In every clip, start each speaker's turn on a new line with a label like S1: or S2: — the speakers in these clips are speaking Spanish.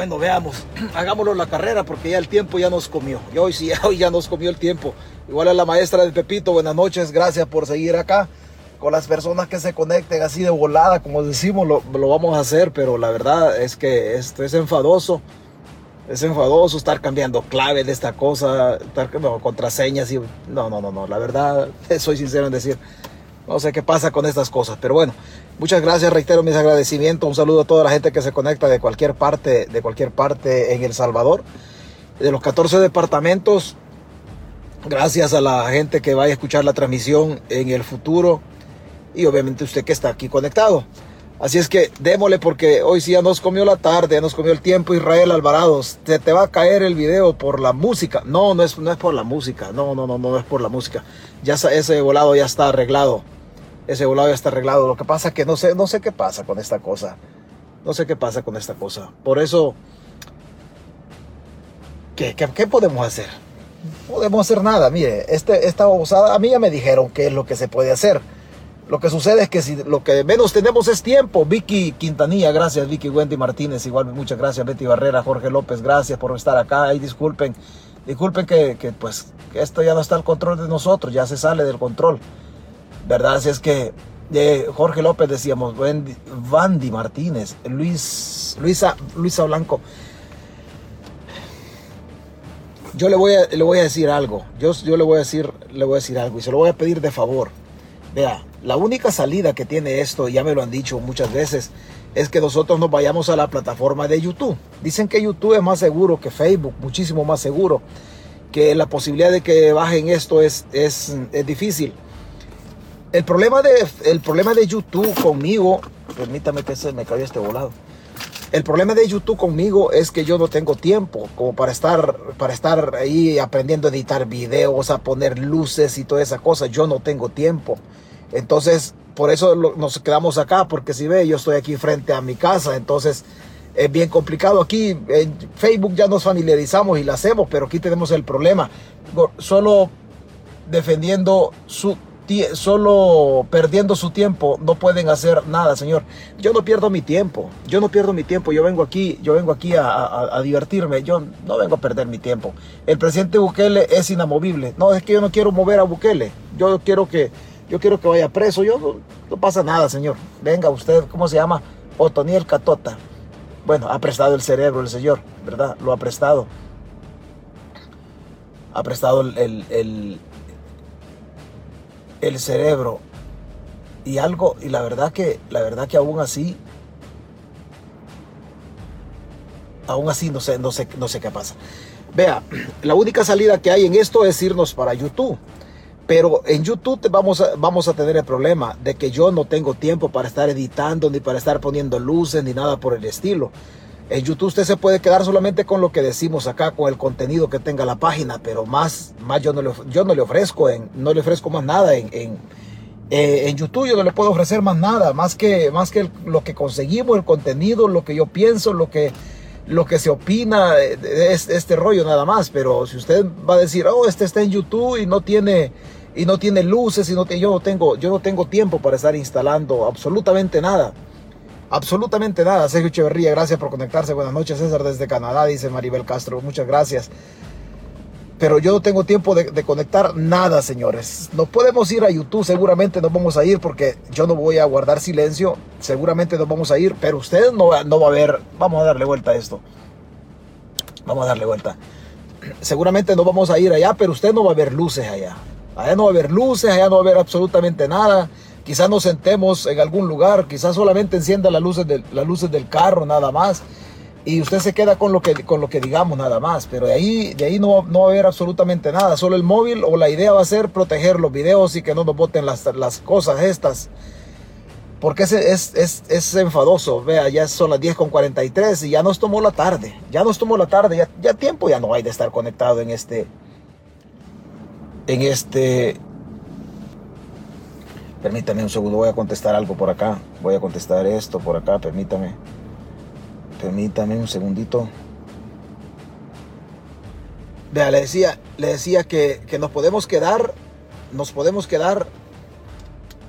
S1: Bueno, veamos, hagámoslo la carrera porque ya el tiempo ya nos comió. Y hoy sí, hoy ya nos comió el tiempo. Igual a la maestra de Pepito, buenas noches, gracias por seguir acá. Con las personas que se conecten así de volada, como decimos, lo, vamos a hacer, pero la verdad es que esto es enfadoso. Es enfadoso estar cambiando clave de esta cosa, estar contraseñas y... No, no, no, no, la verdad, soy sincero en decir, no sé qué pasa con estas cosas, pero bueno, muchas gracias, reitero mis agradecimientos, un saludo a toda la gente que se conecta de cualquier parte, de cualquier parte en El Salvador, de los 14 departamentos, gracias a la gente que vaya a escuchar la transmisión en el futuro y obviamente usted que está aquí conectado. Así es que démosle porque hoy sí ya nos comió la tarde, ya nos comió el tiempo Israel Alvarado. Se te va a caer el video por la música. No, no es, no es por la música. No, no, no, no es por la música. Ya ese volado ya está arreglado. Ese volado ya está arreglado. Lo que pasa es que no sé, no sé qué pasa con esta cosa. No sé qué pasa con esta cosa. Por eso, ¿qué, qué, podemos hacer? No podemos hacer nada. Mire, este, esta osada, a mí ya me dijeron qué es lo que se puede hacer lo que sucede es que si lo que menos tenemos es tiempo, Vicky Quintanilla, gracias, Vicky Wendy Martínez, igual muchas gracias, Betty Barrera, Jorge López, gracias por estar acá. Y disculpen, disculpen que, pues esto ya no está al control de nosotros, ya se sale del control. ¿Verdad? Así es que de Jorge López decíamos, Wendy, Martínez, Luis, Luisa, Luisa Blanco. Yo le voy a, le voy a decir algo. Yo, yo le voy a decir, le voy a decir algo y se lo voy a pedir de favor. Vea, la única salida que tiene esto, ya me lo han dicho muchas veces, es que nosotros nos vayamos a la plataforma de YouTube. Dicen que YouTube es más seguro que Facebook, muchísimo más seguro, que la posibilidad de que bajen esto es, es, difícil. El problema, de, el problema de YouTube conmigo, permítame que se me cayó este volado. El problema de YouTube conmigo es que yo no tengo tiempo como para estar, para estar ahí aprendiendo a editar videos, a poner luces y toda esa cosa. Yo no tengo tiempo. Entonces, por eso nos quedamos acá, porque si ve, yo estoy aquí frente a mi casa, entonces es bien complicado. Aquí en Facebook ya nos familiarizamos y lo hacemos, pero aquí tenemos el problema. Solo defendiendo su solo perdiendo su tiempo no pueden hacer nada, señor. Yo no pierdo mi tiempo, yo no pierdo mi tiempo, yo vengo aquí, yo vengo aquí a, a, divertirme, yo no vengo a perder mi tiempo. El presidente Bukele es inamovible. No, es que yo no quiero mover a Bukele, yo quiero que yo quiero que vaya preso. Yo no, pasa nada, señor. Venga usted, ¿cómo se llama? Otoniel Catota. Bueno, ha prestado el cerebro el señor, ¿verdad? Lo ha prestado. Ha prestado el, el, el, cerebro. Y algo, y la verdad que, la verdad que aún así, aún así no sé, no sé, no sé qué pasa. Vea, la única salida que hay en esto es irnos para YouTube. Pero en YouTube vamos a, vamos a tener el problema de que yo no tengo tiempo para estar editando, ni para estar poniendo luces, ni nada por el estilo. En YouTube usted se puede quedar solamente con lo que decimos acá, con el contenido que tenga la página, pero más, más yo, no le, yo no le ofrezco, en, no le ofrezco más nada en, eh, en, YouTube. Yo no le puedo ofrecer más nada, más que, más que lo que conseguimos, el contenido, lo que yo pienso, lo que, lo que se opina de este rollo nada más. Pero si usted va a decir, oh, este está en YouTube y no tiene y no tiene luces y no yo no tengo yo no tengo tiempo para estar instalando absolutamente nada. Absolutamente nada. Sergio Echeverría, gracias por conectarse. Buenas noches, César, desde Canadá, dice Maribel Castro. Muchas gracias. Pero yo no tengo tiempo de, conectar nada, señores. No podemos ir a YouTube, seguramente nos vamos a ir porque yo no voy a guardar silencio. Seguramente nos vamos a ir, pero usted no, no va a ver. Vamos a darle vuelta a esto. Vamos a darle vuelta. Seguramente no vamos a ir allá, pero usted no va a ver luces allá. Allá no va a haber luces, allá no va a haber absolutamente nada. Quizás nos sentemos en algún lugar, quizás solamente encienda las luces, las luces del carro nada más. Y usted se queda con lo que, con lo que digamos nada más. Pero de ahí, de ahí no, no va a haber absolutamente nada. Solo el móvil o la idea va a ser proteger los videos y que no nos boten las, las cosas estas. Porque es, es, es, es, enfadoso. Vea, ya son las 10 con 43 y ya nos tomó la tarde. Ya nos tomó la tarde. Ya, ya tiempo ya no hay de estar conectado en este, en este... Permítame un segundo, voy a contestar algo por acá. Voy a contestar esto por acá, permítame. Permítame un segundito. Vea, le decía, le decía que, que nos podemos quedar, nos podemos quedar.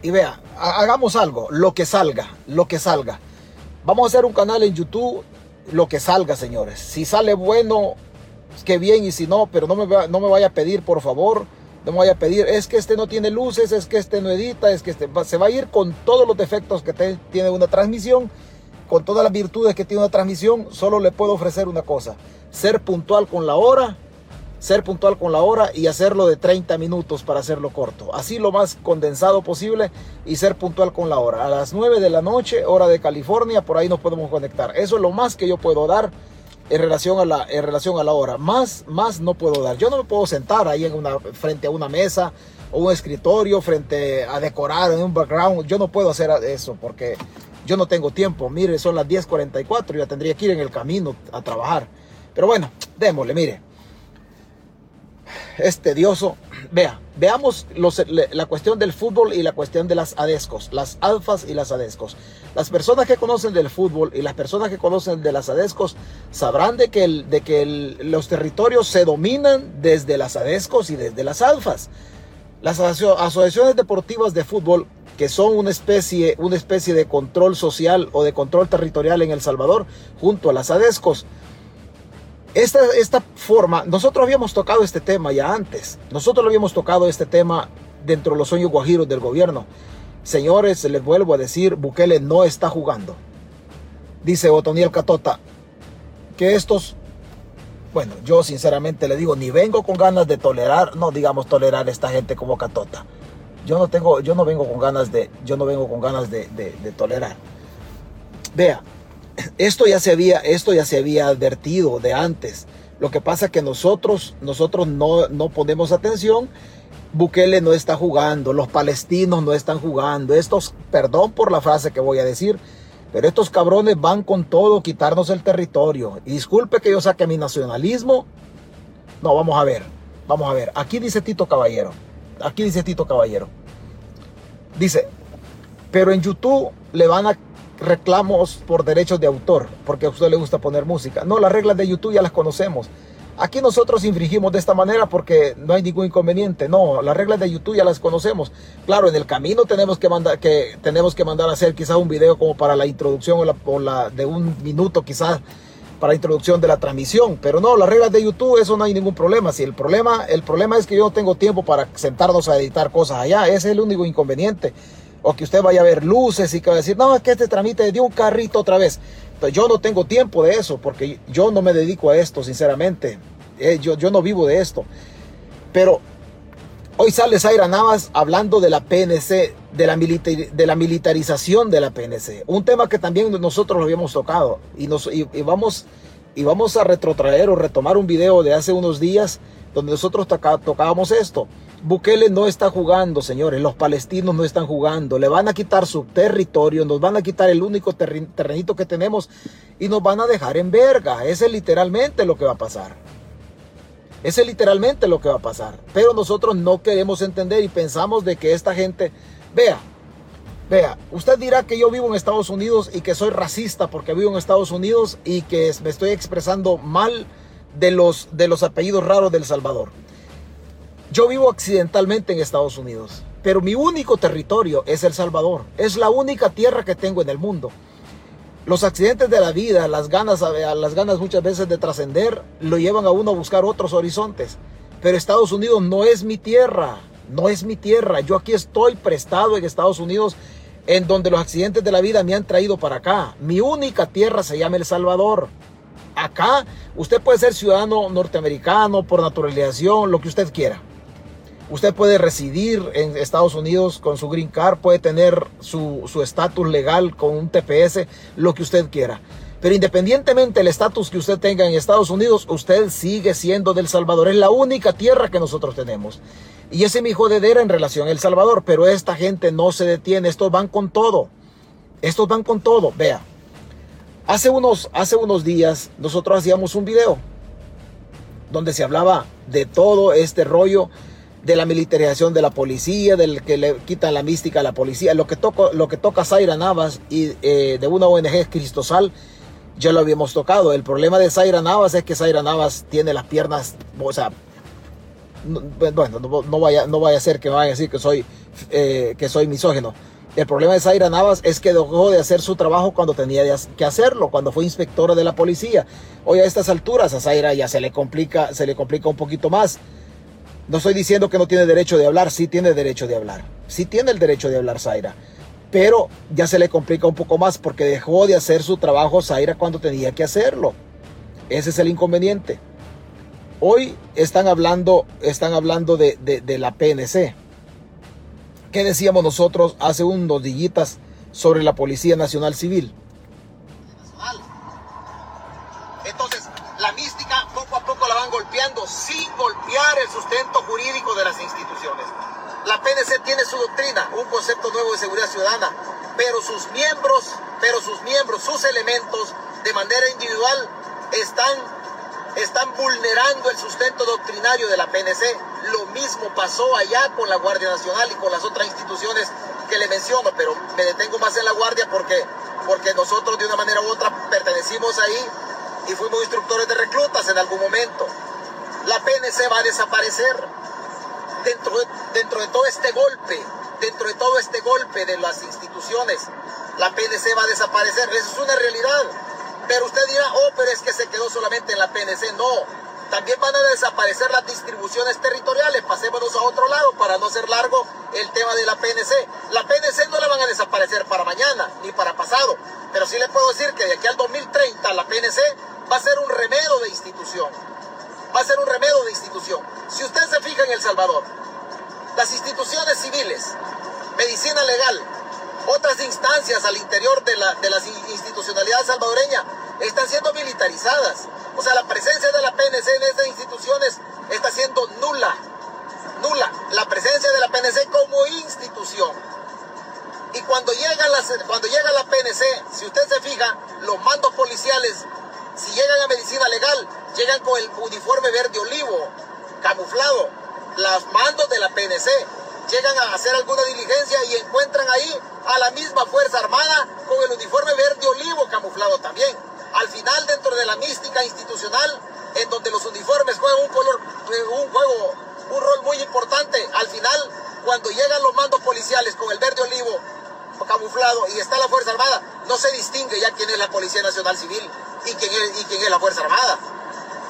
S1: Y vea, hagamos algo, lo que salga, lo que salga. Vamos a hacer un canal en YouTube lo que salga, señores. Si sale bueno, que bien, y si no, pero no me, no me vaya a pedir, por favor, no me vaya a pedir, es que este no tiene luces, es que este no edita, es que este, se va a ir con todos los defectos que tiene una transmisión, con todas las virtudes que tiene una transmisión, solo le puedo ofrecer una cosa, ser puntual con la hora, ser puntual con la hora y hacerlo de 30 minutos para hacerlo corto. Así lo más condensado posible y ser puntual con la hora. A las 9 de la noche, hora de California, por ahí nos podemos conectar. Eso es lo más que yo puedo dar en relación a la, en relación a la hora. Más, más no puedo dar. Yo no me puedo sentar ahí en una, frente a una mesa o un escritorio, frente a decorar en un background. Yo no puedo hacer eso porque yo no tengo tiempo. Mire, son las 10.44, ya tendría que ir en el camino a trabajar. Pero bueno, démosle, mire es tedioso. Vea, veamos la cuestión del fútbol y la cuestión de las adescos, las alfas y las adescos. Las personas que conocen del fútbol y las personas que conocen de las adescos sabrán de que, de que los territorios se dominan desde las adescos y desde las alfas. Las asociaciones deportivas de fútbol que son una especie, una especie de control social o de control territorial en El Salvador, junto a las ADESCOS, esta, esta forma, nosotros habíamos tocado este tema ya antes. Nosotros lo habíamos tocado este tema dentro de los sueños guajiros del gobierno. Señores, les vuelvo a decir, Bukele no está jugando. Dice Otoniel Catota, que estos, bueno, yo sinceramente le digo, ni vengo con ganas de tolerar, no digamos tolerar a esta gente como Catota. Yo no tengo, yo no vengo con ganas de, yo no vengo con ganas de, de, de tolerar. Vea, esto ya se había, esto ya se había advertido de antes. Lo que pasa es que nosotros, nosotros no, no ponemos atención. Bukele no está jugando, los palestinos no están jugando. Estos, perdón por la frase que voy a decir, pero estos cabrones van con todo quitarnos el territorio. Y disculpe que yo saque mi nacionalismo. No, vamos a ver, vamos a ver. Aquí dice Tito Caballero. Aquí dice Tito Caballero. Dice, pero en YouTube le van a reclamos por derechos de autor, porque a usted le gusta poner música. No, las reglas de YouTube ya las conocemos. Aquí nosotros infringimos de esta manera porque no hay ningún inconveniente. No, las reglas de YouTube ya las conocemos. Claro, en el camino tenemos que mandar, que, tenemos que mandar a hacer quizás un video como para la introducción o la, o la de un minuto quizás para la introducción de la transmisión. Pero no, las reglas de YouTube, eso no hay ningún problema. Si el problema, el problema es que yo no tengo tiempo para sentarnos a editar cosas allá. Ese es el único inconveniente o que usted vaya a ver luces y que va a decir, no, es que este tramite de un carrito otra vez. Yo no tengo tiempo de eso, porque yo no me dedico a esto, sinceramente. Eh, yo, yo no vivo de esto. Pero hoy sale Zaira Navas hablando de la PNC, de la, de la militarización de la PNC. Un tema que también nosotros lo habíamos tocado. Y, nos, y, vamos, y vamos a retrotraer o retomar un video de hace unos días donde nosotros tocábamos esto. Bukele no está jugando, señores. Los palestinos no están jugando. Le van a quitar su territorio, nos van a quitar el único terrenito que tenemos y nos van a dejar en verga. Ese es literalmente lo que va a pasar. Ese es literalmente lo que va a pasar. Pero nosotros no queremos entender y pensamos de que esta gente, vea, vea, usted dirá que yo vivo en Estados Unidos y que soy racista porque vivo en Estados Unidos y que me estoy expresando mal de los, de los apellidos raros del Salvador. Yo vivo accidentalmente en Estados Unidos, pero mi único territorio es El Salvador. Es la única tierra que tengo en el mundo. Los accidentes de la vida, las ganas, las ganas muchas veces de trascender, lo llevan a uno a buscar otros horizontes. Pero Estados Unidos no es mi tierra, no es mi tierra. Yo aquí estoy prestado en Estados Unidos, en donde los accidentes de la vida me han traído para acá. Mi única tierra se llama El Salvador. Acá usted puede ser ciudadano norteamericano por naturalización, lo que usted quiera. Usted puede residir en Estados Unidos con su green card, puede tener su estatus legal con un TPS, lo que usted quiera. Pero independientemente del estatus que usted tenga en Estados Unidos, usted sigue siendo del Salvador. Es la única tierra que nosotros tenemos. Y ese es mi jodedera en relación a El Salvador. Pero esta gente no se detiene. Estos van con todo. Estos van con todo. Vea. Hace unos, hace unos días nosotros hacíamos un video donde se hablaba de todo este rollo de la militarización de la policía, del que le quitan la mística a la policía. Lo que, toco, lo que toca Zaira Navas y eh, de una ONG Cristosal, ya lo habíamos tocado. El problema de Zaira Navas es que Zaira Navas tiene las piernas, o sea, bueno, no, vaya, no vaya a ser que me vayan a decir que soy, eh, que soy misógeno.
S2: El problema de Zaira Navas es que dejó de hacer su trabajo cuando tenía que hacerlo, cuando fue inspectora de la policía. Hoy a estas alturas a Zaira ya se le complica, se le complica un poquito más. No estoy diciendo que no tiene derecho de hablar, sí tiene derecho de hablar. Sí tiene el derecho de hablar Zaira. Pero ya se le complica un poco más porque dejó de hacer su trabajo Zaira cuando tenía que hacerlo. Ese es el inconveniente. Hoy están hablando, están hablando de, de la PNC. ¿Qué decíamos nosotros hace unos dillitas sobre la Policía Nacional Civil?
S1: Sustento jurídico de las instituciones. La PNC tiene su doctrina, un concepto nuevo de seguridad ciudadana, pero sus miembros, pero sus miembros, sus elementos, de manera individual, están, están vulnerando el sustento doctrinario de la PNC lo mismo pasó allá con la Guardia Nacional y con las otras instituciones que le menciono, pero me detengo más en la Guardia porque, porque nosotros de una manera u otra pertenecimos ahí y fuimos instructores de reclutas en algún momento. La PNC va a desaparecer dentro de, dentro de todo este golpe, dentro de todo este golpe de las instituciones. La PNC va a desaparecer, eso es una realidad. Pero usted dirá, oh, pero es que se quedó solamente en la PNC. No, también van a desaparecer las distribuciones territoriales. Pasémonos a otro lado para no ser largo el tema de la PNC. La PNC no la van a desaparecer para mañana ni para pasado. Pero sí les puedo decir que de aquí al 2030 la PNC va a ser un remedio de institución. Va a ser un remedio de institución. Si usted se fija en El Salvador, las instituciones civiles, medicina legal, otras instancias al interior de la, de la institucionalidad salvadoreña están siendo militarizadas. O sea, la presencia de la PNC en estas instituciones está siendo nula. Nula. La presencia de la PNC como institución. Y cuando llega, las, cuando llega la PNC, si usted se fija, los mandos policiales, si llegan a medicina legal, llegan con el uniforme verde olivo, camuflado. Los mandos de la PNC llegan a hacer alguna diligencia y encuentran ahí a la misma Fuerza Armada con el uniforme verde olivo camuflado también. Al final, dentro de la mística institucional, en donde los uniformes juegan un color, un juego, un rol muy importante, al final, cuando llegan los mandos policiales con el verde olivo camuflado y está la Fuerza Armada, no se distingue ya quién es la Policía Nacional Civil y quién es, y quién es la Fuerza Armada.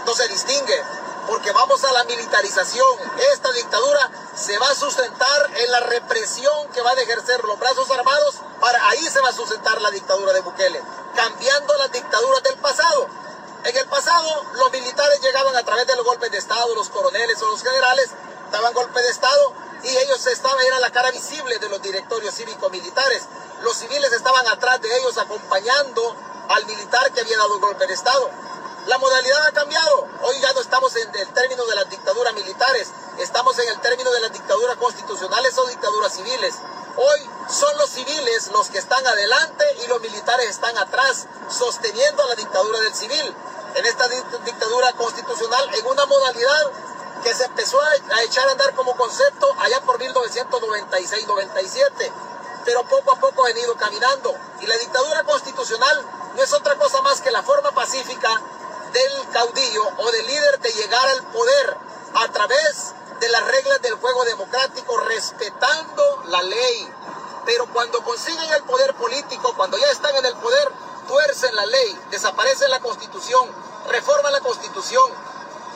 S1: No se distingue porque vamos a la militarización. Esta dictadura se va a sustentar en la represión que van a ejercer los brazos armados, para ahí se va a sustentar la dictadura de Bukele, cambiando las dictaduras del pasado. En el pasado los militares llegaban a través de los golpes de Estado, los coroneles o los generales daban golpe de Estado y ellos estaban, era la cara visible de los directorios cívico-militares. Los civiles estaban atrás de ellos acompañando al militar que había dado golpe de Estado. La modalidad ha cambiado. Hoy ya no estamos en el término de las dictaduras militares, estamos en el término de las dictaduras constitucionales o dictaduras civiles. Hoy son los civiles los que están adelante y los militares están atrás, sosteniendo la dictadura del civil. En esta dictadura constitucional, en una modalidad que se empezó a echar a andar como concepto allá por 1996-97, pero poco a poco ha venido caminando. Y la dictadura constitucional no es otra cosa más que la forma pacífica del caudillo o del líder de llegar al poder a través de las reglas del juego democrático, respetando la ley. Pero cuando consiguen el poder político, cuando ya están en el poder, tuercen la ley, desaparecen la constitución, reforman la constitución,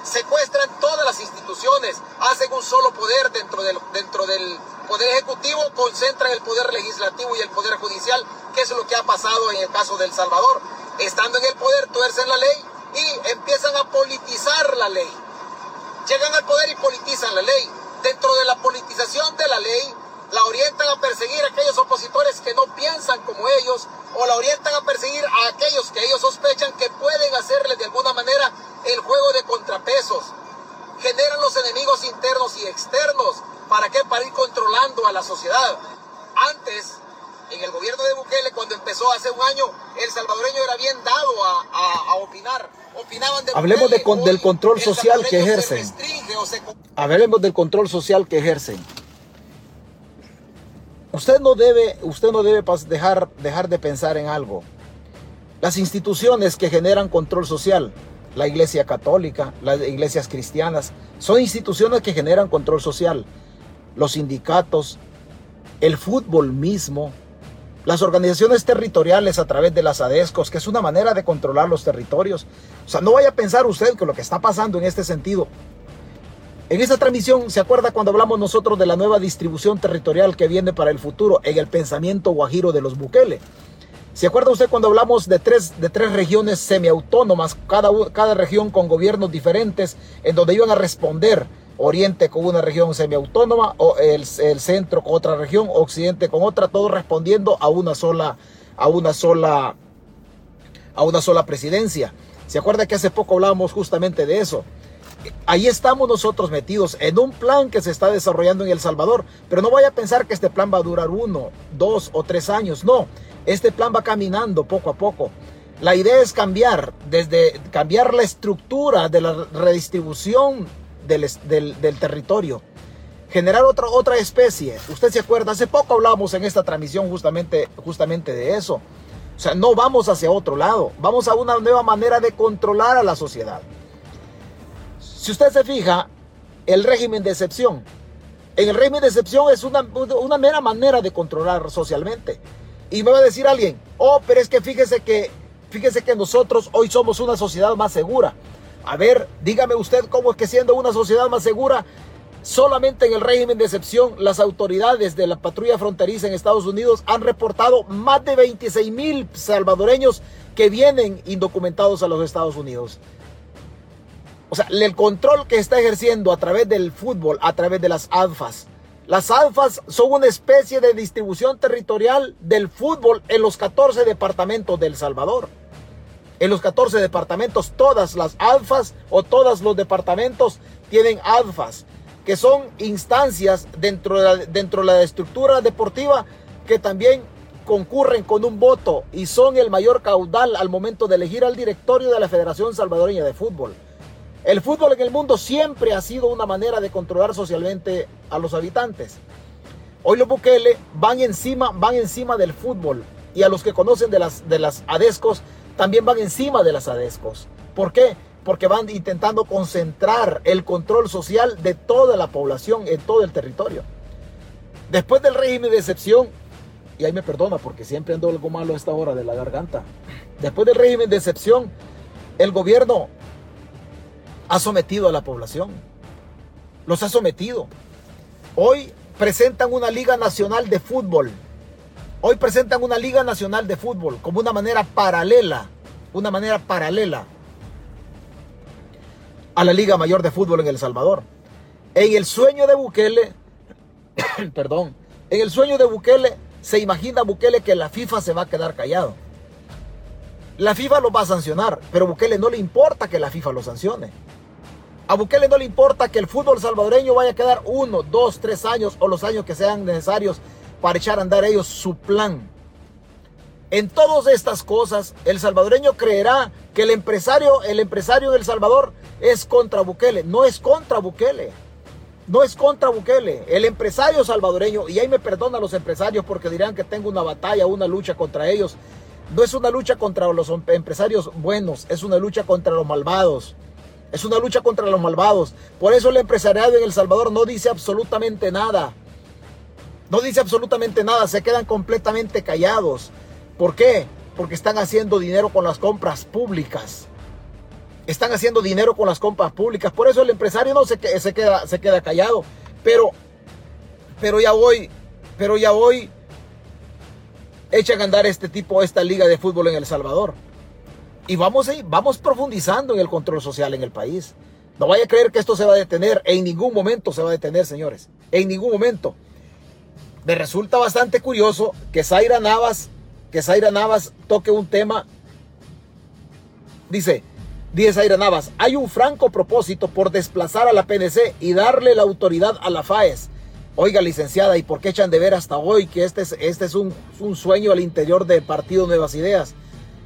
S1: secuestran todas las instituciones, hacen un solo poder dentro del, dentro del poder ejecutivo, concentran el poder legislativo y el poder judicial, que es lo que ha pasado en el caso del Salvador. Estando en el poder, tuercen la ley y empiezan a politizar la ley. Llegan al poder y politizan la ley. Dentro de la politización de la ley, la orientan a perseguir a aquellos opositores que no piensan como ellos o la orientan a perseguir a aquellos que ellos sospechan que pueden hacerles de alguna manera el juego de contrapesos. Generan los enemigos internos y externos. ¿Para qué? Para ir controlando a la sociedad. Antes, en el gobierno de Bukele, cuando empezó hace un año, el salvadoreño era bien dado a, a opinar
S2: Hablemos del control social que ejercen. Hablemos del control social que ejercen. Usted no debe, usted no debe dejar, dejar de pensar en algo. Las instituciones que generan control social, la iglesia católica, las iglesias cristianas, son instituciones que generan control social. Los sindicatos,
S1: el fútbol mismo, las organizaciones territoriales a través de las ADESCOS, que es una manera de controlar los territorios. O sea, no vaya a pensar usted que lo que está pasando en este sentido. En esta transmisión, ¿se acuerda cuando hablamos nosotros de la nueva distribución territorial que viene para el futuro en el pensamiento guajiro de los Bukele? ¿Se acuerda usted cuando hablamos de tres, de tres regiones semiautónomas, cada, cada región con gobiernos diferentes, en donde iban a responder Oriente con una región semiautónoma, o el, el, centro con otra región, Occidente con otra, todo respondiendo a una sola, a una sola, a una sola presidencia. ¿Se acuerda que hace poco hablábamos justamente de eso? Ahí estamos nosotros metidos en un plan que se está desarrollando en El Salvador, pero no vaya a pensar que este plan va a durar uno, dos o tres años, no, este plan va caminando poco a poco. La idea es cambiar, desde cambiar la estructura de la redistribución del, territorio. Generar otra, otra especie. Usted se acuerda, hace poco hablábamos en esta transmisión justamente, justamente de eso. O sea, no vamos hacia otro lado, vamos a una nueva manera de controlar a la sociedad. Si usted se fija, el régimen de excepción. En el régimen de excepción es una, una mera manera de controlar socialmente. Y me va a decir alguien, oh, pero es que fíjese que, fíjese que nosotros hoy somos una sociedad más segura. A ver, dígame usted cómo es que siendo una sociedad más segura, solamente en el régimen de excepción, las autoridades de la patrulla fronteriza en Estados Unidos han reportado más de 26 mil salvadoreños que vienen indocumentados a los Estados Unidos. O sea, el control que está ejerciendo a través del fútbol, a través de las ADFAS. Las ADFAS son una especie de distribución territorial del fútbol en los 14 departamentos de El Salvador en los 14 departamentos, todas las alfas o todos los departamentos tienen alfas, que son instancias dentro de, la, dentro de la estructura deportiva que también concurren con un voto y son el mayor caudal al momento de elegir al directorio de la Federación Salvadoreña de Fútbol. El fútbol en el mundo siempre ha sido una manera de controlar socialmente a los habitantes. Hoy los Bukele van encima, van encima del fútbol y a los que conocen de las, de las ADESCOS también van encima de las ADESCOS. ¿Por qué? Porque van intentando concentrar el control social de toda la población en todo el territorio. Después del régimen de excepción, y ahí me perdona porque siempre ando algo malo a esta hora de la garganta. Después del régimen de excepción, el gobierno ha sometido a la población. Los ha sometido. Hoy presentan una liga nacional de fútbol Hoy presentan una Liga Nacional de Fútbol como una manera paralela, una manera paralela a la Liga Mayor de Fútbol en El Salvador. En el sueño de Bukele, perdón, en el sueño de Bukele se imagina Bukele que la FIFA se va a quedar callado. La FIFA lo va a sancionar, pero a Bukele no le importa que la FIFA lo sancione. A Bukele no le importa que el fútbol salvadoreño vaya a quedar uno, dos, tres años o los años que sean necesarios para echar a andar ellos su plan. En todas estas cosas, el salvadoreño creerá que el empresario, el empresario del Salvador es contra Bukele. No es contra Bukele. No es contra Bukele. El empresario salvadoreño, y ahí me perdonan los empresarios porque dirán que tengo una batalla, una lucha contra ellos. No es una lucha contra los empresarios buenos, es una lucha contra los malvados. Es una lucha contra los malvados. Por eso el empresariado en El Salvador no dice absolutamente nada. No dice absolutamente nada, se quedan completamente callados. ¿Por qué? Porque están haciendo dinero con las compras públicas. Están haciendo dinero con las compras públicas. Por eso el empresario no se, queda, se queda callado. Pero, pero ya hoy, pero ya hoy echan a andar este tipo, esta liga de fútbol en El Salvador. Y vamos, vamos profundizando en el control social en el país. No vaya a creer que esto se va a detener. En ningún momento se va a detener, señores. En ningún momento me resulta bastante curioso que Zaira Navas, que Zaira Navas toque un tema. Dice, dice Zaira Navas, hay un franco propósito por desplazar a la PNC y darle la autoridad a la FAES. Oiga, licenciada, ¿y por qué echan de ver hasta hoy que este es, este es un, un sueño al interior del Partido Nuevas Ideas,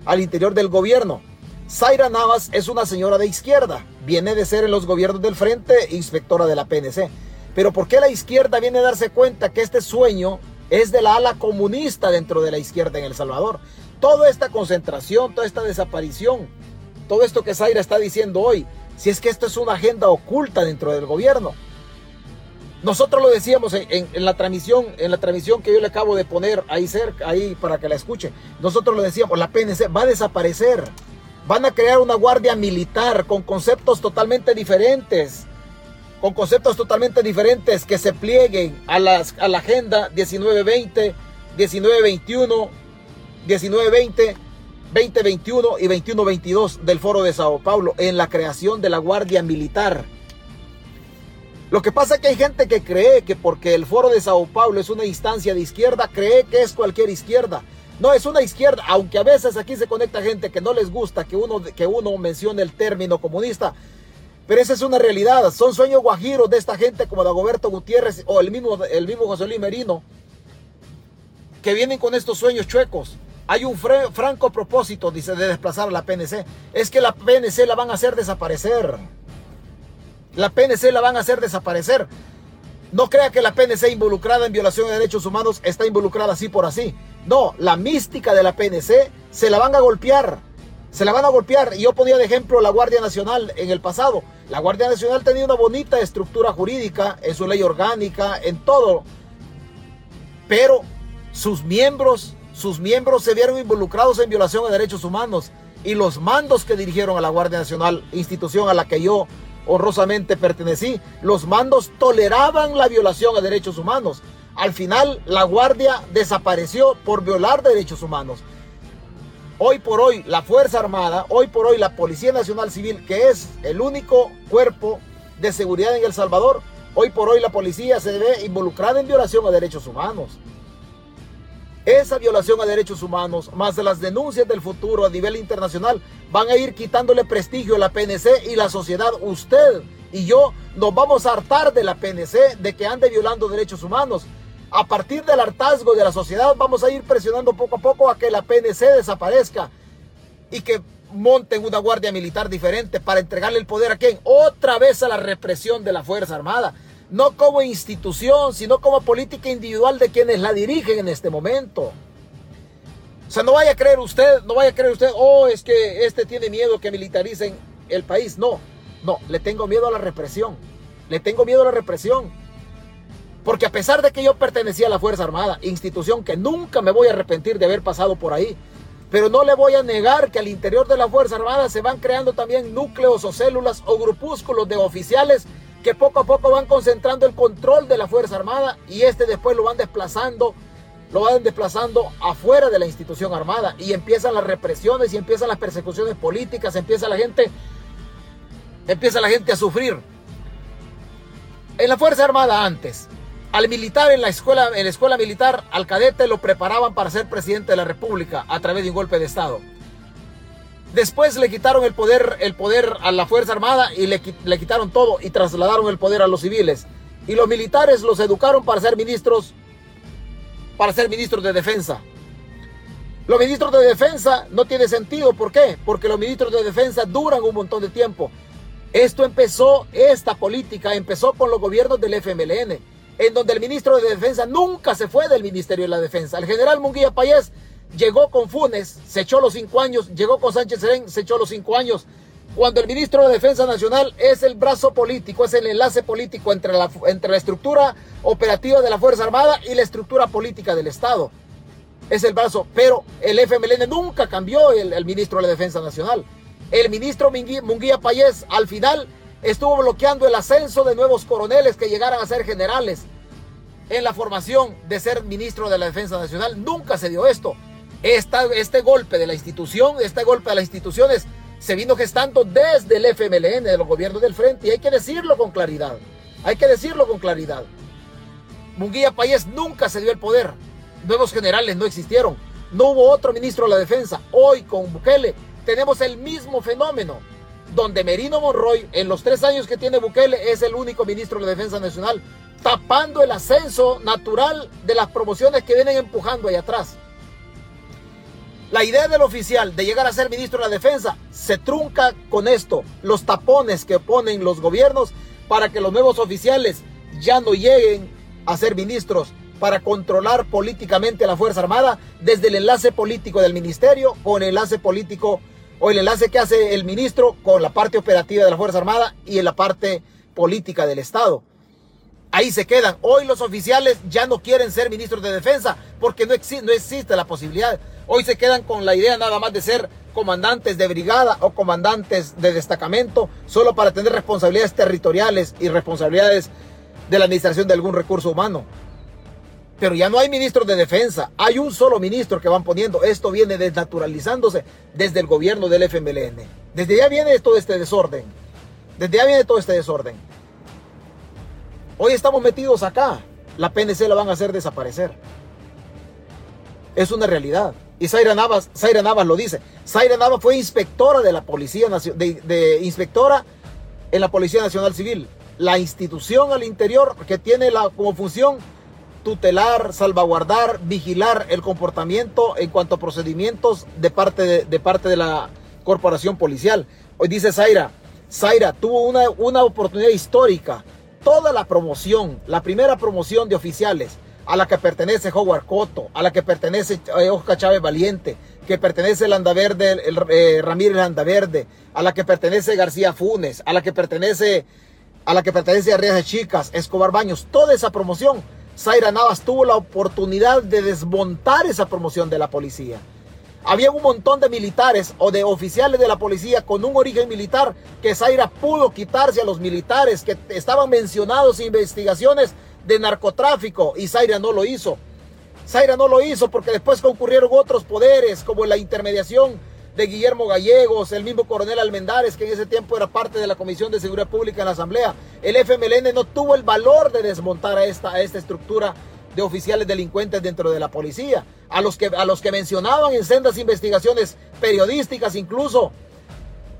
S1: al interior del gobierno? Zaira Navas es una señora de izquierda, viene de ser en los gobiernos del frente inspectora de la PNC. Pero ¿por qué la izquierda viene a darse cuenta que este sueño es de la ala comunista dentro de la izquierda en El Salvador? Toda esta concentración, toda esta desaparición, todo esto que Zaira está diciendo hoy, si es que esto es una agenda oculta dentro del gobierno. Nosotros lo decíamos en, la transmisión, en la transmisión que yo le acabo de poner ahí cerca, ahí para que la escuche. Nosotros lo decíamos, la PNC va a desaparecer. Van a crear una guardia militar con conceptos totalmente diferentes. Con conceptos totalmente diferentes que se plieguen a, las, a la agenda 1920, 1921, 1920, 2021 y 2122 del Foro de Sao Paulo en la creación de la Guardia Militar. Lo que pasa es que hay gente que cree que porque el Foro de Sao Paulo es una instancia de izquierda, cree que es cualquier izquierda. No, es una izquierda, aunque a veces aquí se conecta gente que no les gusta que uno, que uno mencione el término comunista. Pero esa es una realidad. Son sueños guajiros de esta gente como Dagoberto Gutiérrez o el mismo, el mismo José Luis Merino, que vienen con estos sueños chuecos. Hay un franco propósito, dice, de desplazar a la PNC. Es que la PNC la van a hacer desaparecer. La PNC la van a hacer desaparecer. No crea que la PNC involucrada en violación de derechos humanos está involucrada así por así. No, la mística de la PNC se la van a golpear. Se la van a golpear. Y yo ponía de ejemplo la Guardia Nacional en el pasado. La Guardia Nacional tenía una bonita estructura jurídica en su ley orgánica, en todo. Pero sus miembros, sus miembros se vieron involucrados en violación de derechos humanos. Y los mandos que dirigieron a la Guardia Nacional, institución a la que yo honrosamente pertenecí, los mandos toleraban la violación a derechos humanos. Al final, la Guardia desapareció por violar derechos humanos. Hoy por hoy, la Fuerza Armada, hoy por hoy, la Policía Nacional Civil, que es el único cuerpo de seguridad en El Salvador, hoy por hoy la policía se ve involucrada en violación a derechos humanos. Esa violación a derechos humanos, más las denuncias del futuro a nivel internacional, van a ir quitándole prestigio a la PNC y la sociedad. Usted y yo nos vamos a hartar de la PNC, de que ande violando derechos humanos. A partir del hartazgo de la sociedad, vamos a ir presionando poco a poco a que la PNC desaparezca y que monten una guardia militar diferente para entregarle el poder a quién? Otra vez a la represión de la Fuerza Armada no como institución, sino como política individual de quienes la dirigen en este momento. O sea, no vaya a creer usted, no vaya a creer usted, oh, es que este tiene miedo que militaricen el país. No, no, le tengo miedo a la represión. Le tengo miedo a la represión. Porque a pesar de que yo pertenecía a la Fuerza Armada, institución que nunca me voy a arrepentir de haber pasado por ahí, pero no le voy a negar que al interior de la Fuerza Armada se van creando también núcleos o células o grupúsculos de oficiales que poco a poco van concentrando el control de la Fuerza Armada y este después lo van desplazando, lo van desplazando afuera de la institución armada y empiezan las represiones y empiezan las persecuciones políticas, empieza la gente, empieza la gente a sufrir. En la Fuerza Armada antes, al militar en la escuela, en la escuela militar, al cadete lo preparaban para ser presidente de la República a través de un golpe de Estado. Después le quitaron el poder, el poder a la Fuerza Armada y le, le, quitaron todo y trasladaron el poder a los civiles. Y los militares los educaron para ser ministros, para ser ministros de defensa. Los ministros de defensa no tiene sentido. ¿Por qué? Porque los ministros de defensa duran un montón de tiempo. Esto empezó, esta política empezó con los gobiernos del FMLN, en donde el ministro de defensa nunca se fue del Ministerio de la Defensa. El general Munguía Payés llegó con Funes, se echó los cinco años, llegó con Sánchez Serén, se echó los cinco años. Cuando el ministro de Defensa Nacional es el brazo político, es el enlace político entre la, entre la estructura operativa de la Fuerza Armada y la estructura política del Estado. Es el brazo, pero el FMLN nunca cambió el, ministro de la Defensa Nacional. El ministro Munguía Payés al final estuvo bloqueando el ascenso de nuevos coroneles que llegaran a ser generales en la formación de ser ministro de la Defensa Nacional. Nunca se dio esto este golpe de la institución, este golpe a las instituciones, se vino gestando desde el FMLN, de los gobiernos del frente, y hay que decirlo con claridad. Hay que decirlo con claridad. Munguía Payés nunca se dio el poder. Nuevos generales no existieron. No hubo otro ministro de la defensa. Hoy con Bukele tenemos el mismo fenómeno, donde Merino Monroy, en los tres años que tiene Bukele, es el único ministro de defensa nacional, tapando el ascenso natural de las promociones que vienen empujando ahí atrás. La idea del oficial de llegar a ser ministro de la defensa se trunca con esto, los tapones que ponen los gobiernos para que los nuevos oficiales ya no lleguen a ser ministros para controlar políticamente la Fuerza Armada desde el enlace político del ministerio con el enlace político o el enlace que hace el ministro con la parte operativa de la Fuerza Armada y en la parte política del Estado. ahí se quedan. Hoy los oficiales ya no quieren ser ministros de defensa porque no, no existe la posibilidad. Hoy se quedan con la idea nada más de ser comandantes de brigada o comandantes de destacamento solo para tener responsabilidades territoriales y responsabilidades de la administración de algún recurso humano. Pero ya no hay ministros de defensa, hay un solo ministro que van poniendo. Esto viene desnaturalizándose desde el gobierno del FMLN. Desde ya viene todo este desorden. Desde ya viene todo este desorden. Hoy estamos metidos acá. La PNC la van a hacer desaparecer. Es una realidad. Y Zaira Navas, Navas lo dice. Zaira Navas fue inspectora de la Policía de, de inspectora en la Policía Nacional Civil. La institución al interior que tiene la, como función tutelar, salvaguardar, vigilar el comportamiento en cuanto a procedimientos de parte de, parte de la corporación policial. Hoy dice Zaira, Zaira tuvo una, una oportunidad histórica. Toda la promoción, la primera promoción de oficiales, a la que pertenece Howard Cotto, a la que pertenece eh, Oscar Chávez Valiente, que pertenece el Andaverde, el, eh, Ramírez Andaverde, a la que pertenece García Funes, a la que pertenece a la que pertenece Arrias Chicas, Escobar Baños, toda esa promoción Zaira Navas tuvo la oportunidad de desmontar esa promoción de la policía. Había un montón de militares o de oficiales de la policía con un origen militar que Zaira pudo quitarse a los militares que estaban mencionados en investigaciones de narcotráfico y Zaira no lo hizo. Zaira no lo hizo porque después concurrieron otros poderes como la intermediación de Guillermo Gallegos, el mismo coronel Almendares, que en ese tiempo era parte de la Comisión de Seguridad Pública en la Asamblea. El FMLN no tuvo el valor de desmontar a esta, esta estructura de oficiales delincuentes dentro de la policía, a los, que, a los que mencionaban en sendas investigaciones periodísticas incluso,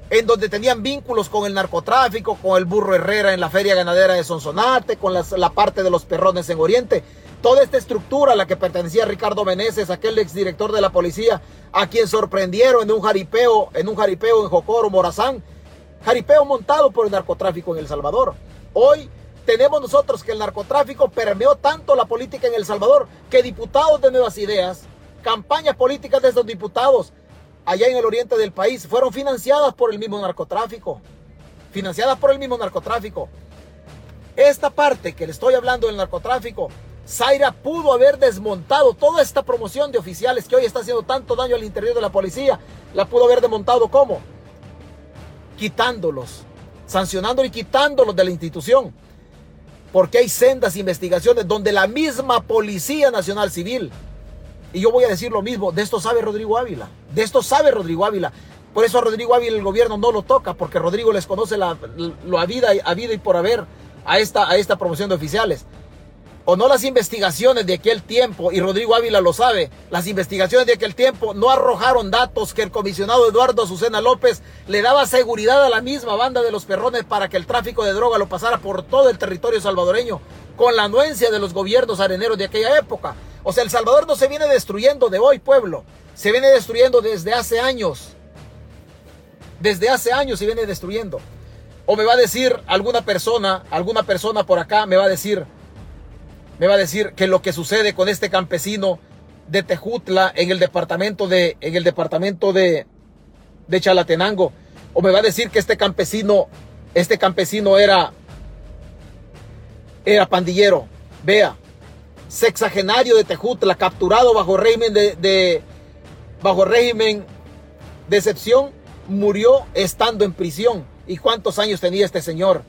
S1: en donde tenían vínculos con el narcotráfico, con el burro Herrera en la feria ganadera de Sonsonate, con la parte de los perrones en Oriente. Toda esta estructura a la que pertenecía Ricardo Meneses, aquel exdirector de la policía, a quien sorprendieron en un jaripeo, en un jaripeo en Jocoro, Morazán, jaripeo montado por el narcotráfico en El Salvador. Hoy tenemos nosotros que el narcotráfico permeó tanto la política en El Salvador que diputados de Nuevas Ideas, campañas políticas de estos diputados allá en el oriente del país fueron financiadas por el mismo narcotráfico. Financiadas por el mismo narcotráfico. Esta parte que le estoy hablando del narcotráfico Zaira pudo haber desmontado toda esta promoción de oficiales que hoy está haciendo tanto daño al interior de la policía. La pudo haber desmontado ¿cómo? Quitándolos, sancionándolos y quitándolos de la institución. Porque hay sendas investigaciones donde la misma Policía Nacional Civil, y yo voy a decir lo mismo, de esto sabe Rodrigo Ávila, de esto sabe Rodrigo Ávila. Por eso a Rodrigo Ávila el gobierno no lo toca, porque Rodrigo les conoce la, lo a vida, a vida y por haber a esta, a esta promoción de oficiales o no las investigaciones de aquel tiempo, y Rodrigo Ávila lo sabe, las investigaciones de aquel tiempo no arrojaron datos que el comisionado Eduardo Azucena López le daba seguridad a la misma banda de los perrones para que el tráfico de droga lo pasara por todo el territorio salvadoreño, con la anuencia de los gobiernos areneros de aquella época. O sea, El Salvador no se viene destruyendo de hoy, pueblo, se viene destruyendo desde hace años. Desde hace años se viene destruyendo. O me va a decir alguna persona, alguna persona por acá me va a decir, me va a decir que lo que sucede con este campesino de Tejutla en el departamento de, en el departamento de, de Chalatenango, o me va a decir que este campesino, este campesino era, era pandillero. Vea, sexagenario de Tejutla, capturado bajo régimen de, de bajo régimen de murió estando en prisión. ¿Y cuántos años tenía este señor?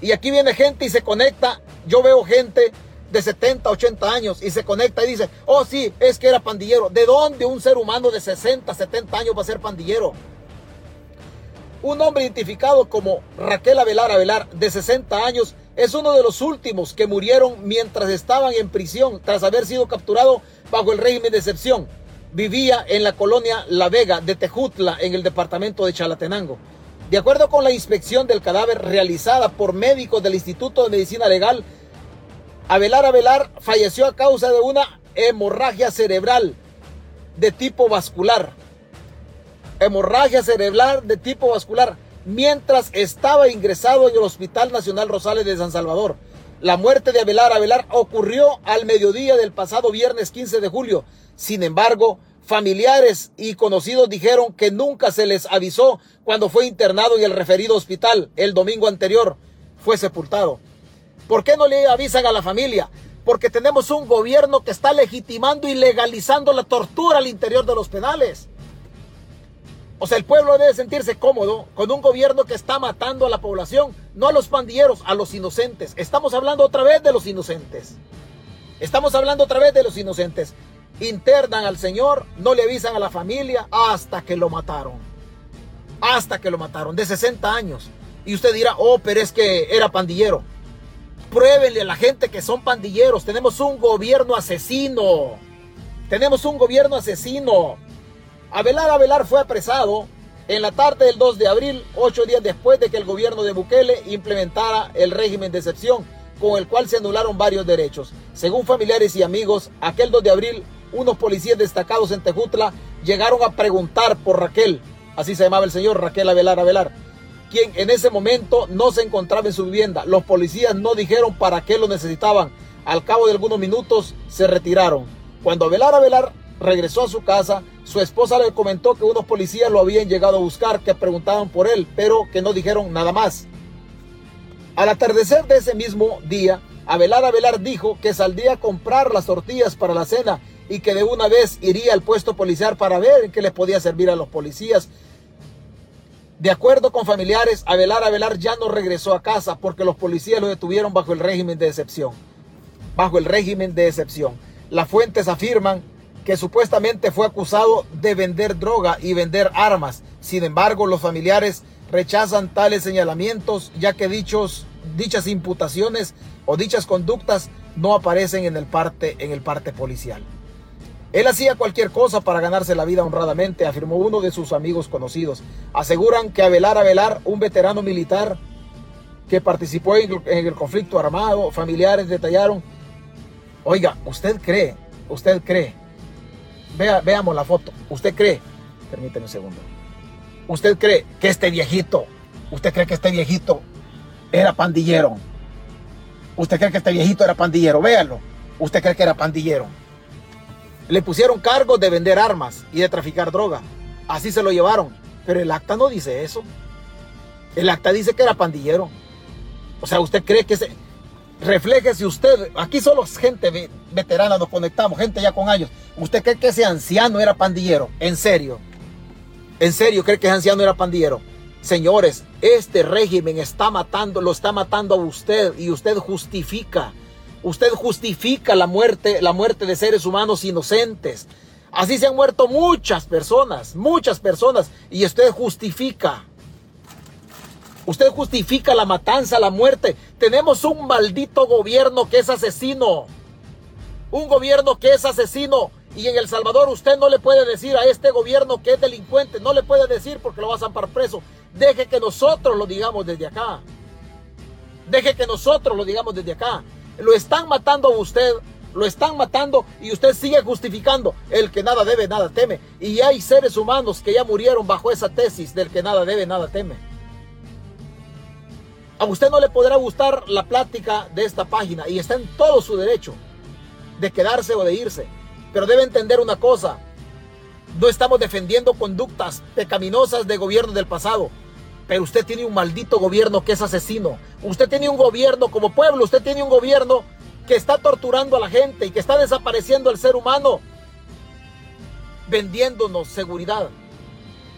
S1: Y aquí viene gente y se conecta. Yo veo gente de 70, 80 años y se conecta y dice, oh sí, es que era pandillero. ¿De dónde un ser humano de 60, 70 años va a ser pandillero? Un hombre identificado como Raquel Avelar Avelar, de 60 años, es uno de los últimos que murieron mientras estaban en prisión tras haber sido capturado bajo el régimen de excepción. Vivía en la colonia La Vega de Tejutla, en el departamento de Chalatenango. De acuerdo con la inspección del cadáver realizada por médicos del Instituto de Medicina Legal Abelar Abelar falleció a causa de una hemorragia cerebral de tipo vascular. Hemorragia cerebral de tipo vascular mientras estaba ingresado en el Hospital Nacional Rosales de San Salvador. La muerte de Abelar Abelar ocurrió al mediodía del pasado viernes 15 de julio. Sin embargo, familiares y conocidos dijeron que nunca se les avisó cuando fue internado en el referido hospital el domingo anterior. Fue sepultado. ¿Por qué no le avisan a la familia? Porque tenemos un gobierno que está legitimando y legalizando la tortura al interior de los penales. O sea, el pueblo debe sentirse cómodo con un gobierno que está matando a la población, no a los pandilleros, a los inocentes. Estamos hablando otra vez de los inocentes. Estamos hablando otra vez de los inocentes. Internan al señor, no le avisan a la familia hasta que lo mataron. Hasta que lo mataron, de 60 años. Y usted dirá, oh, pero es que era pandillero. Pruébenle a la gente que son pandilleros. Tenemos un gobierno asesino. Tenemos un gobierno asesino. Abelar Abelar fue apresado en la tarde del 2 de abril, ocho días después de que el gobierno de Bukele implementara el régimen de excepción, con el cual se anularon varios derechos. Según familiares y amigos, aquel 2 de abril, unos policías destacados en Tejutla llegaron a preguntar por Raquel, así se llamaba el señor Raquel Abelar Abelar, quien en ese momento no se encontraba en su vivienda. Los policías no dijeron para qué lo necesitaban. Al cabo de algunos minutos se retiraron. Cuando Abelar Abelar regresó a su casa, su esposa le comentó que unos policías lo habían llegado a buscar, que preguntaban por él, pero que no dijeron nada más. Al atardecer de ese mismo día, Abelar Abelar dijo que saldría a comprar las tortillas para la cena y que de una vez iría al puesto policial para ver en qué les podía servir a los policías. De acuerdo con familiares, Abelar Abelar ya no regresó a casa porque los policías lo detuvieron bajo el régimen de excepción. Bajo el régimen de excepción. Las fuentes afirman que supuestamente fue acusado de vender droga y vender armas. Sin embargo, los familiares rechazan tales señalamientos ya que dichos, dichas imputaciones o dichas conductas no aparecen en el parte, en el parte policial. Él hacía cualquier cosa para ganarse la vida honradamente, afirmó uno de sus amigos conocidos. Aseguran que Abelar Abelar, un veterano militar que participó en el conflicto armado, familiares detallaron, oiga, ¿usted cree, usted cree Vea, veamos la foto. ¿Usted cree? Permíteme un segundo. ¿Usted cree que este viejito, usted cree que este viejito era pandillero? ¿Usted cree que este viejito era pandillero? Véanlo. ¿Usted cree que era pandillero? Le pusieron cargos de vender armas y de traficar droga. Así se lo llevaron. Pero el acta no dice eso. El acta dice que era pandillero. O sea, ¿usted cree que ese, si usted, aquí solo gente veterana nos conectamos, gente ya con años. ¿Usted cree que ese anciano era pandillero? ¿En serio? ¿En serio cree que ese anciano era pandillero? Señores, este régimen está matando, lo está matando a usted y usted justifica. Usted justifica la muerte, la muerte de seres humanos inocentes. Así se han muerto muchas personas, muchas personas y usted justifica. Usted justifica la matanza, la muerte. Tenemos un maldito gobierno que es asesino. Un gobierno que es asesino. Y en El Salvador usted no le puede decir a este gobierno que es delincuente. No le puede decir porque lo va a zampar preso. Deje que nosotros lo digamos desde acá. Deje que nosotros lo digamos desde acá. Lo están matando a usted. Lo están matando y usted sigue justificando. El que nada debe, nada teme. Y hay seres humanos que ya murieron bajo esa tesis del que nada debe, nada teme. A usted no le podrá gustar la plática de esta página y está en todo su derecho de quedarse o de irse. Pero debe entender una cosa. No estamos defendiendo conductas pecaminosas de gobierno del pasado. Pero usted tiene un maldito gobierno que es asesino. Usted tiene un gobierno como pueblo. Usted tiene un gobierno que está torturando a la gente y que está desapareciendo al ser humano. Vendiéndonos seguridad.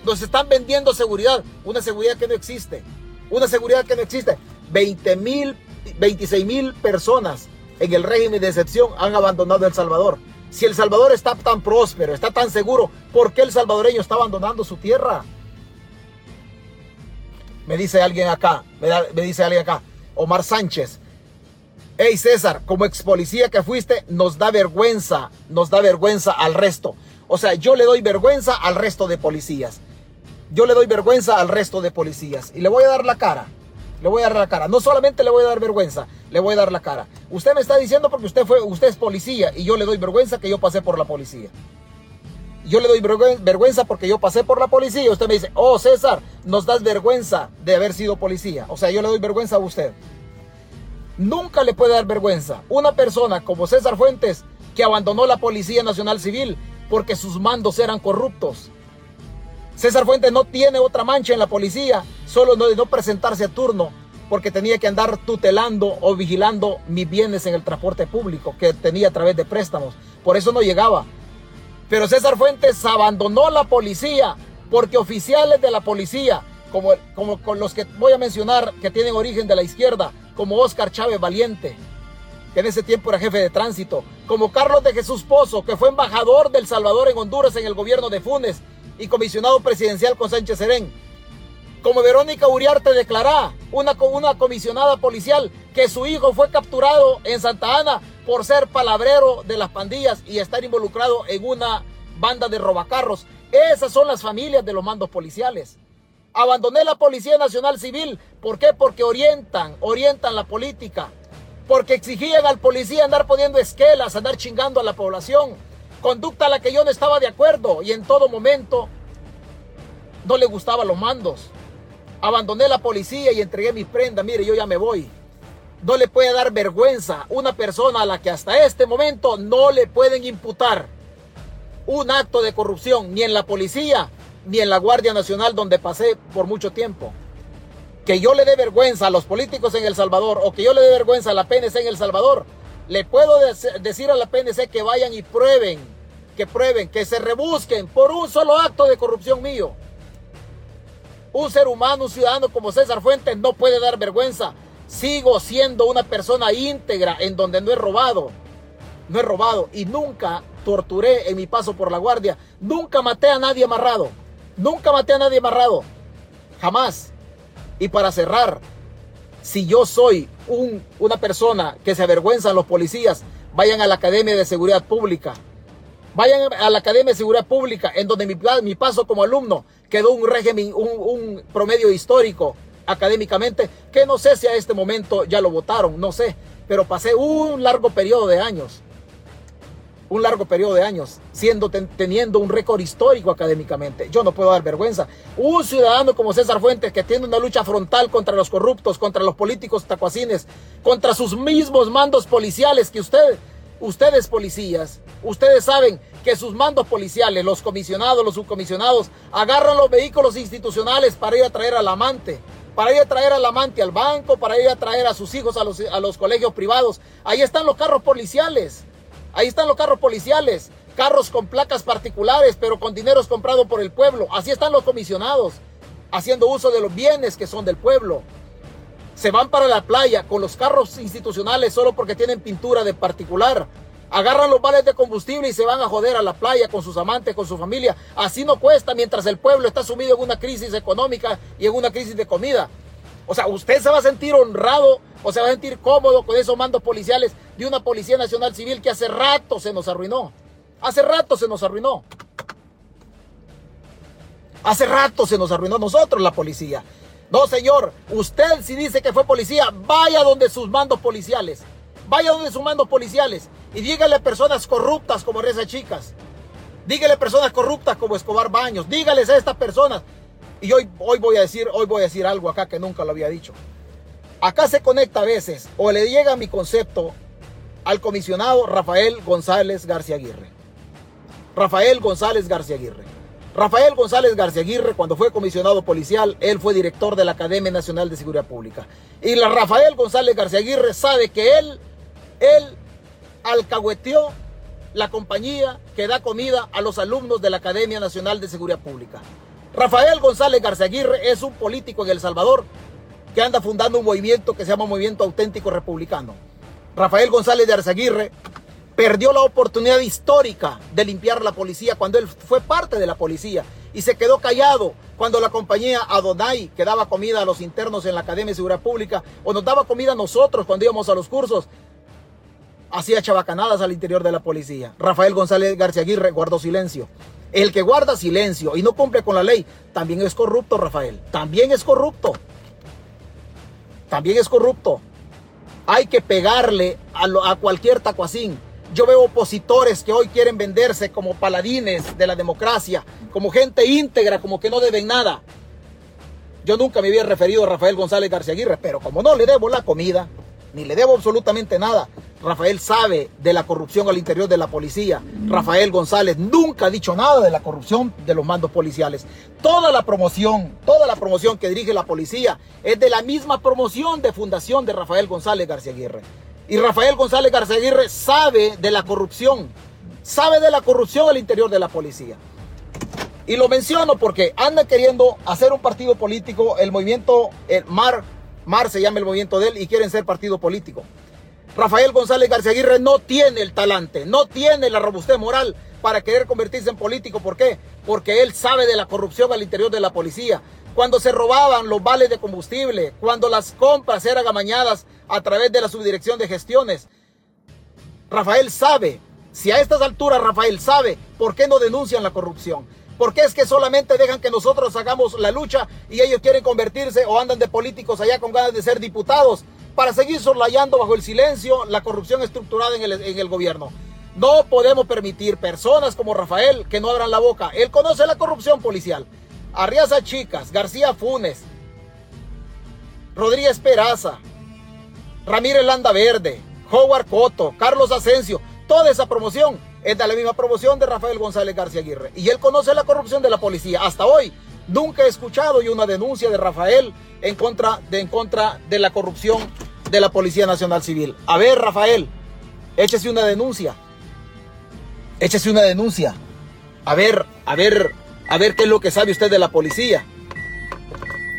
S1: Nos están vendiendo seguridad. Una seguridad que no existe. Una seguridad que no existe. 20 mil, 26 mil personas en el régimen de excepción han abandonado El Salvador. Si El Salvador está tan próspero, está tan seguro, ¿por qué el salvadoreño está abandonando su tierra? Me dice alguien acá, me, dice alguien acá, Omar Sánchez. Hey César, como ex policía que fuiste, nos da vergüenza, nos da vergüenza al resto. O sea, yo le doy vergüenza al resto de policías yo le doy vergüenza al resto de policías y le voy a dar la cara. Le voy a dar la cara. No solamente le voy a dar vergüenza, le voy a dar la cara. Usted me está diciendo porque usted fue, usted es policía y yo le doy vergüenza que yo pasé por la policía. Yo le doy vergüenza porque yo pasé por la policía usted me dice, oh César, nos das vergüenza de haber sido policía. O sea, yo le doy vergüenza a usted. Nunca le puede dar vergüenza una persona como César Fuentes que abandonó la Policía Nacional Civil porque sus mandos eran corruptos César Fuentes no tiene otra mancha en la policía, solo no de no presentarse a turno porque tenía que andar tutelando o vigilando mis bienes en el transporte público que tenía a través de préstamos. Por eso no llegaba. Pero César Fuentes abandonó la policía porque oficiales de la policía, como, como con los que voy a mencionar que tienen origen de la izquierda, como Oscar Chávez Valiente, que en ese tiempo era jefe de tránsito, como Carlos de Jesús Pozo, que fue embajador del Salvador en Honduras en el gobierno de Funes y comisionado presidencial con Sánchez Serén, como Verónica Uriarte declará, una, una comisionada policial, que su hijo fue capturado en Santa Ana por ser palabrero de las pandillas y estar involucrado en una banda de robacarros. Esas son las familias de los mandos policiales. Abandoné la Policía Nacional Civil. ¿Por qué? Porque orientan, orientan la política. Porque exigían al policía andar poniendo esquelas, andar chingando a la población. Conducta a la que yo no estaba de acuerdo y en todo momento no le gustaban los mandos. Abandoné la policía y entregué mis prendas. Mire, yo ya me voy. No le puede dar vergüenza una persona a la que hasta este momento no le pueden imputar un acto de corrupción, ni en la policía, ni en la Guardia Nacional, donde pasé por mucho tiempo. Que yo le dé vergüenza a los políticos en El Salvador o que yo le dé vergüenza a la PNC en El Salvador, le puedo decir a la PNC que vayan y prueben, que prueben, que se rebusquen por un solo acto de corrupción mío. Un ser humano, un ciudadano como César Fuentes no puede dar vergüenza. Sigo siendo una persona íntegra en donde no he robado. No he robado y nunca torturé en mi paso por la guardia. Nunca maté a nadie amarrado. Nunca maté a nadie amarrado. Jamás. Y para cerrar, si yo soy un, una persona que se avergüenza a los policías, vayan a la Academia de Seguridad Pública. Vayan a la Academia de Seguridad Pública, en donde mi, mi paso como alumno quedó un régimen, un, un promedio histórico académicamente, que no sé si a este momento ya lo votaron, no sé, pero pasé un largo periodo de años, un largo periodo de años, siendo teniendo un récord histórico académicamente. Yo no puedo dar vergüenza. Un ciudadano como César Fuentes que tiene una lucha frontal contra los corruptos, contra los políticos tacuacines, contra sus mismos mandos policiales que usted, ustedes policías, ustedes saben que sus mandos policiales, los comisionados, los subcomisionados, agarran los vehículos institucionales para ir a traer al amante, para ir a traer al amante al banco, para ir a traer a sus hijos a los, a los colegios privados. Ahí están los carros policiales. Ahí están los carros policiales. Carros con placas particulares, pero con dineros comprados por el pueblo. Así están los comisionados, haciendo uso de los bienes que son del pueblo. Se van para la playa con los carros institucionales solo porque tienen pintura de particular Agarran los vales de combustible y se van a joder a la playa con sus amantes, con su familia. Así no cuesta mientras el pueblo está sumido en una crisis económica y en una crisis de comida. O sea, usted se va a sentir honrado o se va a sentir cómodo con esos mandos policiales de una Policía Nacional Civil que hace rato se nos arruinó. Hace rato se nos arruinó. Hace rato se nos arruinó nosotros la policía. No, señor, usted si dice que fue policía, vaya donde sus mandos policiales. Vaya donde sus mandos policiales y dígale a personas corruptas como Reza Chicas. Dígale a personas corruptas como Escobar Baños. Dígales a estas personas. Y hoy, hoy, voy a decir, hoy voy a decir algo acá que nunca lo había dicho. Acá se conecta a veces o le llega mi concepto al comisionado Rafael González García Aguirre. Rafael González García Aguirre. Rafael González García Aguirre, cuando fue comisionado policial, él fue director de la Academia Nacional de Seguridad Pública. Y la Rafael González García Aguirre sabe que él, él alcahueteó la compañía que da comida a los alumnos de la Academia Nacional de Seguridad Pública. Rafael González García Aguirre es un político en El Salvador que anda fundando un movimiento que se llama Movimiento Auténtico Republicano. Rafael González de perdió la oportunidad histórica de limpiar la policía cuando él fue parte de la policía y se quedó callado cuando la compañía Adonai que daba comida a los internos en la Academia de Seguridad Pública o nos daba comida a nosotros cuando íbamos a los cursos hacía chabacanadas al interior de la policía. Rafael González García Aguirre guardó silencio. El que guarda silencio y no cumple con la ley también es corrupto, Rafael. También es corrupto. También es corrupto. Hay que pegarle a, cualquier tacuacín. Yo veo opositores que hoy quieren venderse como paladines de la democracia, como gente íntegra, como que no deben nada. Yo nunca me había referido a Rafael González García Aguirre, pero como no le debo la comida, ni le debo absolutamente nada. Rafael sabe de la corrupción al interior de la policía. Rafael González nunca ha dicho nada de la corrupción de los mandos policiales. Toda la promoción, toda la promoción que dirige la policía es de la misma promoción de fundación de Rafael González García Aguirre. Y Rafael González García Aguirre sabe de la corrupción, sabe de la corrupción al interior de la policía. Y lo menciono porque anda queriendo hacer un partido político, el movimiento el MAR, MAR se llama el movimiento de él y quieren ser partido político. Rafael González García Aguirre no tiene el talante, no tiene la robustez moral para querer convertirse en político. ¿Por qué? Porque él sabe de la corrupción al interior de la policía. Cuando se robaban los vales de combustible, cuando las compras eran amañadas a través de la subdirección de gestiones. Rafael sabe, si a estas alturas Rafael sabe, ¿por qué no denuncian la corrupción? ¿Por qué es que solamente dejan que nosotros hagamos la lucha y ellos quieren convertirse o andan de políticos allá con ganas de ser diputados para seguir sorlayando bajo el silencio la corrupción estructurada en el, en el gobierno? No podemos permitir personas como Rafael que no abran la boca. Él conoce la corrupción policial. Arriaza Chicas, García Funes, Rodríguez Peraza, Ramírez Landa Verde, Howard Coto, Carlos Asensio, toda esa promoción es de la misma promoción de Rafael González García Aguirre. Y él conoce la corrupción de la policía. Hasta hoy nunca he escuchado yo una denuncia de Rafael en contra de, en contra de la corrupción de la Policía Nacional Civil. A ver, Rafael, échese una denuncia. Échese una denuncia. A ver, a ver, a ver qué es lo que sabe usted de la policía.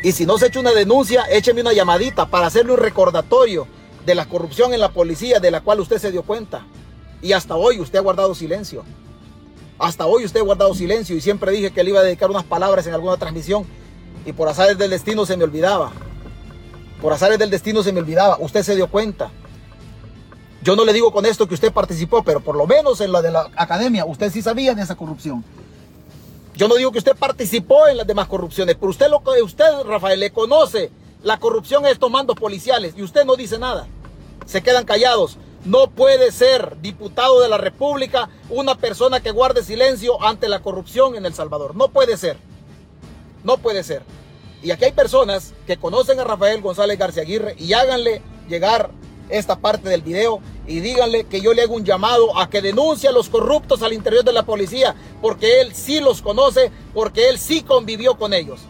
S1: Y si no se echa una denuncia, écheme una llamadita para hacerle un recordatorio de la corrupción en la policía de la cual usted se dio cuenta. Y hasta hoy usted ha guardado silencio. Hasta hoy usted ha guardado silencio y siempre dije que le iba a dedicar unas palabras en alguna transmisión y por azares del destino se me olvidaba. Por azares del destino se me olvidaba. Usted se dio cuenta. Yo no le digo con esto que usted participó, pero por lo menos en la de la academia usted sí sabía de esa corrupción. Yo no digo que usted participó en las demás corrupciones, pero usted, lo, usted Rafael, le conoce la corrupción a estos mandos policiales y usted no dice nada. Se quedan callados. No puede ser diputado de la República una persona que guarde silencio ante la corrupción en El Salvador. No puede ser. No puede ser. Y aquí hay personas que conocen a Rafael González García Aguirre y háganle llegar esta parte del video y díganle que yo le hago un llamado a que denuncie a los corruptos al interior de la policía, porque él sí los conoce, porque él sí convivió con ellos.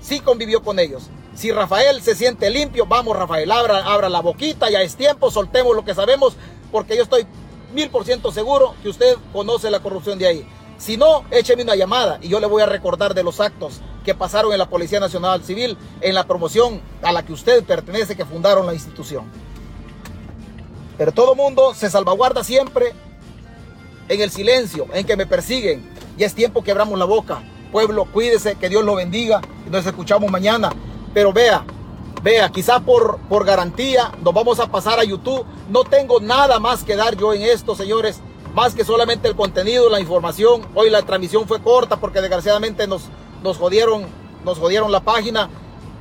S1: Sí convivió con ellos. Si Rafael se siente limpio, vamos Rafael, abra, abra la boquita, ya es tiempo, soltemos lo que sabemos, porque yo estoy mil por ciento seguro que usted conoce la corrupción de ahí. Si no, écheme una llamada y yo le voy a recordar de los actos que pasaron en la Policía Nacional Civil, en la promoción a la que usted pertenece, que fundaron la institución. Pero todo mundo se salvaguarda siempre en el silencio, en que me persiguen. Y es tiempo que abramos la boca. Pueblo, cuídese, que Dios lo bendiga y nos escuchamos mañana. Pero vea, vea, quizá por, por garantía nos vamos a pasar a YouTube. No tengo nada más que dar yo en esto, señores, más que solamente el contenido, la información. Hoy la transmisión fue corta porque desgraciadamente nos, nos, jodieron, nos jodieron la página,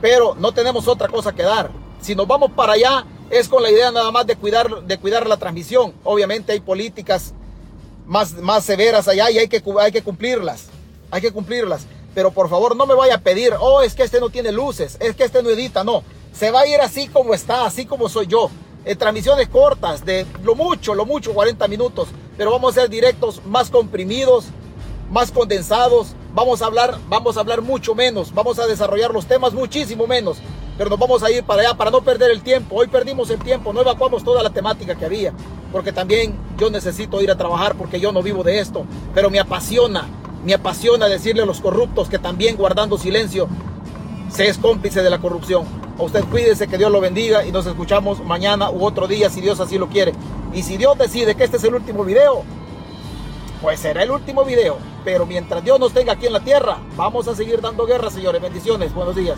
S1: pero no tenemos otra cosa que dar. Si nos vamos para allá, es con la idea nada más de cuidar, de cuidar la transmisión. Obviamente hay políticas más, más severas allá y hay que, hay que cumplirlas. Hay que cumplirlas. Pero por favor no me vaya a pedir, oh, es que este no tiene luces, es que este no edita, no. Se va a ir así como está, así como soy yo. En transmisiones cortas, de lo mucho, lo mucho, 40 minutos. Pero vamos a ser directos más comprimidos, más condensados. Vamos a hablar, vamos a hablar mucho menos. Vamos a desarrollar los temas muchísimo menos pero nos vamos a ir para allá para no perder el tiempo. Hoy perdimos el tiempo, no evacuamos toda la temática que había, porque también yo necesito ir a trabajar porque yo no vivo de esto, pero me apasiona, me apasiona decirle a los corruptos que también guardando silencio se es cómplice de la corrupción. A usted cuídese, que Dios lo bendiga y nos escuchamos mañana u otro día si Dios así lo quiere. Y si Dios decide que este es el último video, pues será el último video. Pero mientras Dios nos tenga aquí en la tierra, vamos a seguir dando guerra, señores. Bendiciones. Buenos días.